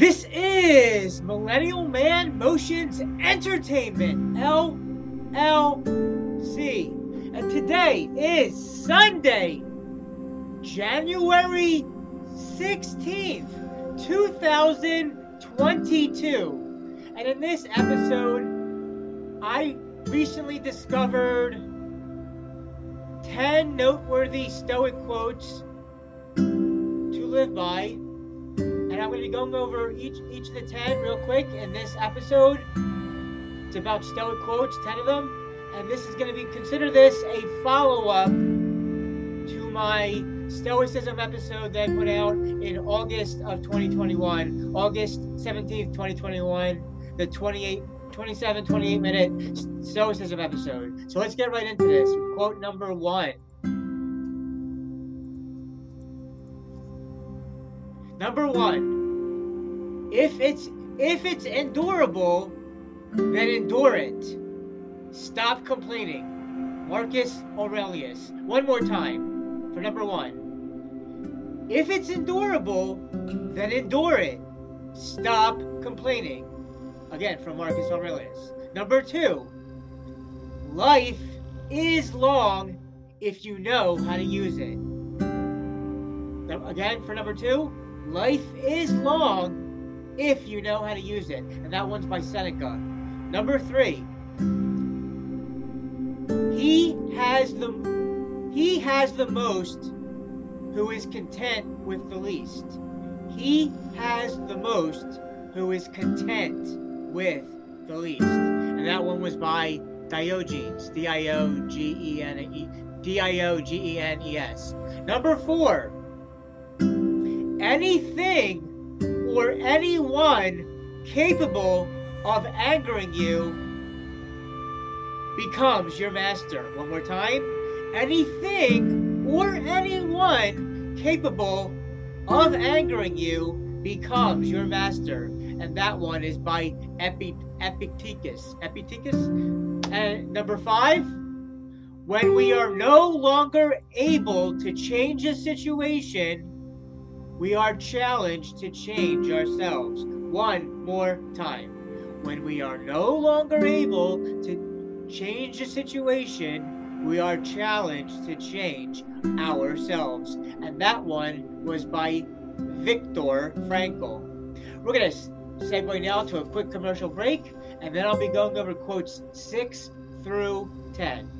This is Millennial Man Motions Entertainment, LLC. And today is Sunday, January 16th, 2022. And in this episode, I recently discovered 10 noteworthy Stoic quotes to live by I'm going to be going over each each of the ten real quick in this episode. It's about Stoic quotes, ten of them, and this is going to be consider this a follow up to my Stoicism episode that I put out in August of 2021, August 17th, 2021, the 28, 27, 28 minute Stoicism episode. So let's get right into this. Quote number one. Number one, if it's if it's endurable, then endure it. Stop complaining. Marcus Aurelius. One more time for number one. If it's endurable, then endure it. Stop complaining. Again, from Marcus Aurelius. Number two, life is long if you know how to use it. Again, for number two, Life is long if you know how to use it. And that one's by Seneca. Number three. He has the he has the most who is content with the least. He has the most who is content with the least. And that one was by Diogenes. D I O G E N E D I O G E N E S. Number four anything or anyone capable of angering you becomes your master. One more time. Anything or anyone capable of angering you becomes your master. And that one is by Epi- Epictetus. Epictetus. And number five, when we are no longer able to change a situation, we are challenged to change ourselves. One more time. When we are no longer able to change a situation, we are challenged to change ourselves. And that one was by Viktor Frankl. We're going to segue now to a quick commercial break, and then I'll be going over quotes 6 through 10.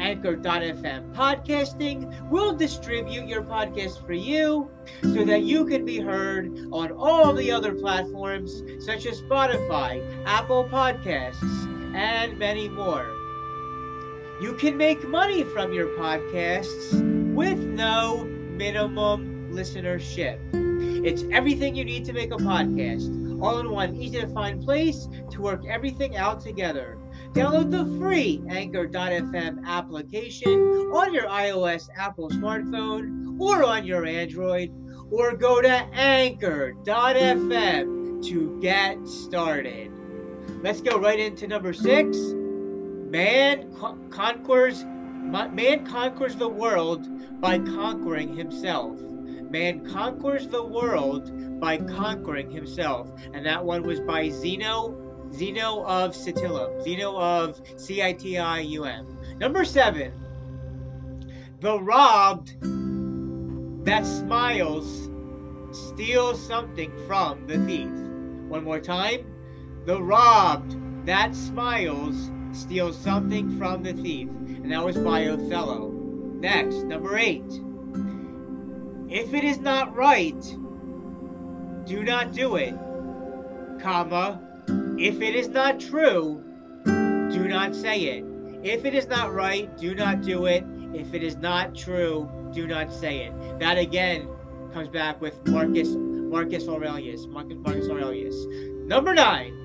Anchor.fm podcasting will distribute your podcast for you so that you can be heard on all the other platforms such as Spotify, Apple Podcasts, and many more. You can make money from your podcasts with no minimum listenership. It's everything you need to make a podcast, all in one easy to find place to work everything out together. Download the free Anchor.fm application on your iOS Apple smartphone or on your Android, or go to Anchor.fm to get started. Let's go right into number six. Man conquers man conquers the world by conquering himself. Man conquers the world by conquering himself. And that one was by Zeno Zeno of Citium. Zeno of C I T I U M. Number seven. The robbed that smiles steals something from the thief. One more time. The robbed that smiles steals something from the thief. And that was by Othello. Next, number eight. If it is not right, do not do it, comma, if it is not true, do not say it. If it is not right, do not do it. If it is not true, do not say it. That again comes back with Marcus Marcus Aurelius. Marcus, Marcus Aurelius. Number nine.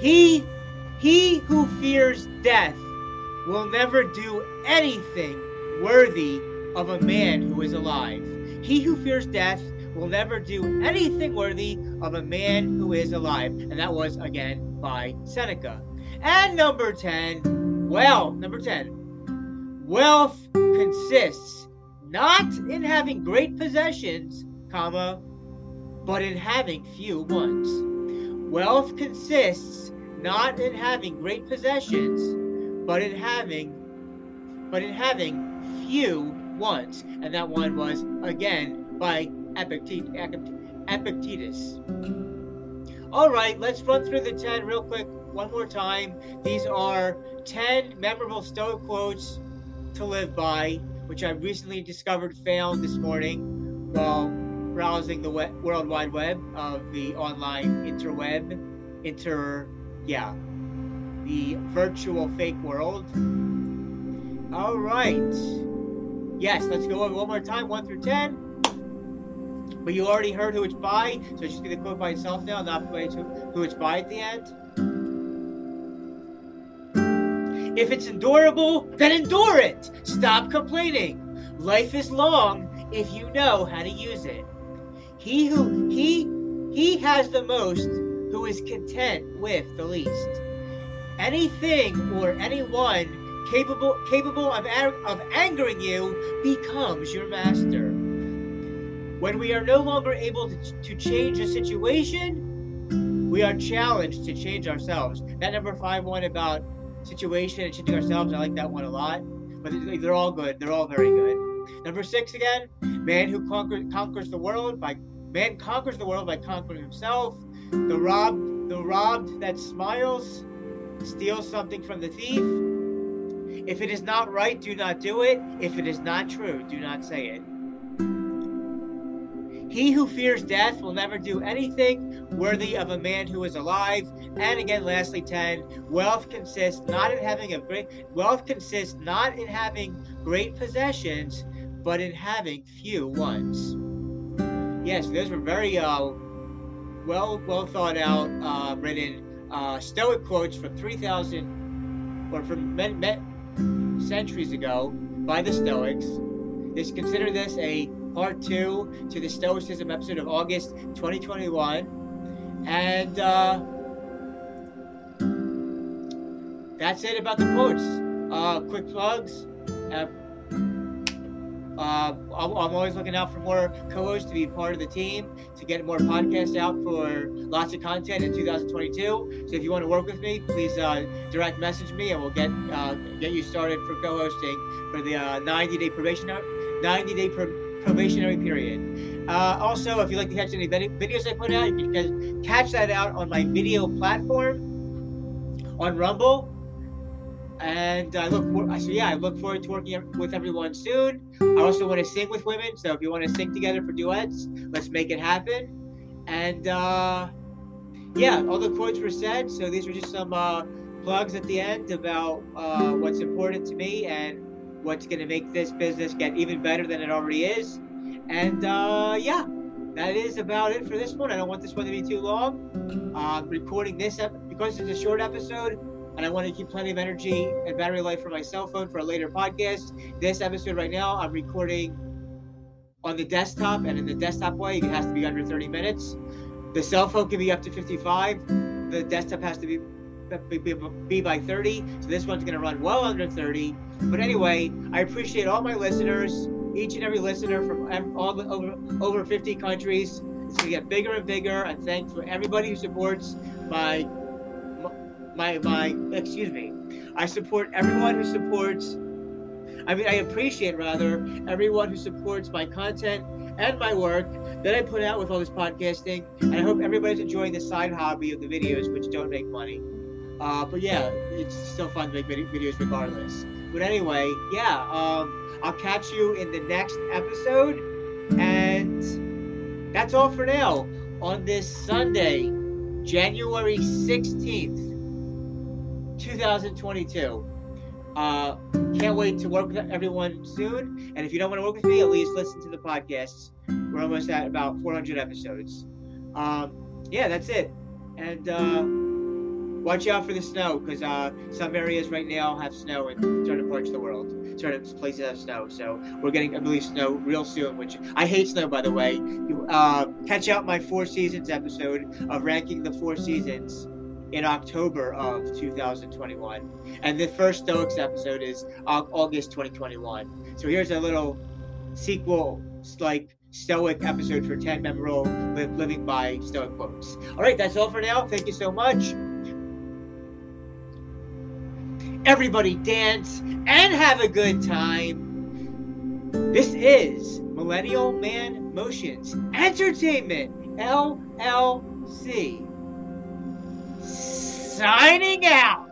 He he who fears death will never do anything worthy of a man who is alive. He who fears death will never do anything worthy of a man who is alive. And that was again by Seneca. And number 10, well, number 10, wealth consists not in having great possessions, comma, but in having few ones. Wealth consists not in having great possessions, but in having but in having few ones. And that one was again by Epictetus. All right, let's run through the 10 real quick one more time. These are 10 memorable Stoic quotes to live by, which I recently discovered found this morning while browsing the web, World Wide Web of the online interweb, inter, yeah, the virtual fake world. All right. Yes, let's go over one more time, 1 through 10. But you already heard who it's by, so it's just going to quote by itself now, not by who it's by at the end. If it's endurable, then endure it. Stop complaining. Life is long if you know how to use it. He who he he has the most who is content with the least. Anything or anyone capable capable of, of angering you becomes your master. When we are no longer able to, change a situation, we are challenged to change ourselves. That number five one about situation and changing ourselves, I like that one a lot. But they're all good. They're all very good. Number six again, man who conquers conquers the world by man conquers the world by conquering himself. The robbed, the robbed that smiles, steals something from the thief. If it is not right, do not do it. If it is not true, do not say it. He who fears death will never do anything worthy of a man who is alive. And again, lastly, 10, wealth consists not in having a great wealth consists not in having great possessions, but in having few ones. Yes, those were very uh, well well thought out, uh, written uh, Stoic quotes from 3,000 or from men, men, centuries ago by the Stoics. This consider this a part two to the Stoicism episode of August 2021. And uh, that's it about the quotes. Uh, quick plugs. Uh, uh, I'm, always looking out for more co-hosts to be part of the team to get more podcasts out for lots of content in 2022. So if you want to work with me, please uh, direct message me, and we'll get uh, get you started for co-hosting for the 90-day probation 90-day pro- probationary period. Uh, also, if you'd like to catch any videos I put out, you can catch that out on my video platform on Rumble. And I look for, so yeah, I look forward to working with everyone soon. I also want to sing with women, so if you want to sing together for duets, let's make it happen. And uh, yeah, all the quotes were said, so these were just some uh, plugs at the end about uh, what's important to me and what's going to make this business get even better than it already is. And uh, yeah, that is about it for this one. I don't want this one to be too long. Uh, recording this ep- because it's a short episode, and I want to keep plenty of energy and battery life for my cell phone for a later podcast. This episode right now, I'm recording on the desktop, and in the desktop way, it has to be under 30 minutes. The cell phone can be up to 55. The desktop has to be be by 30. So this one's going to run well under 30. But anyway, I appreciate all my listeners, each and every listener from all the over over 50 countries. It's going to get bigger and bigger. And thanks for everybody who supports my my my excuse me. I support everyone who supports I mean I appreciate rather everyone who supports my content and my work that I put out with all this podcasting. And I hope everybody's enjoying the side hobby of the videos which don't make money. Uh, but yeah, it's still fun to make videos regardless. But anyway, yeah, um, I'll catch you in the next episode. And that's all for now on this Sunday, January 16th, 2022. Uh, can't wait to work with everyone soon. And if you don't want to work with me, at least listen to the podcasts. We're almost at about 400 episodes. Um, yeah, that's it. And uh, watch out for the snow because uh, some areas right now have snow in certain parts of the world. Certain places have snow. So we're getting, I believe, snow real soon, which I hate snow, by the way. You uh, catch out my Four Seasons episode of ranking the Four Seasons in October of 2021. And the first Stoics episode is August 2021. So here's a little sequel, like Stoic episode for 10 memorable living by Stoic quotes. All right, that's all for now. Thank you so much. Everybody dance and have a good time. This is Millennial Man Motions Entertainment, LLC signing out.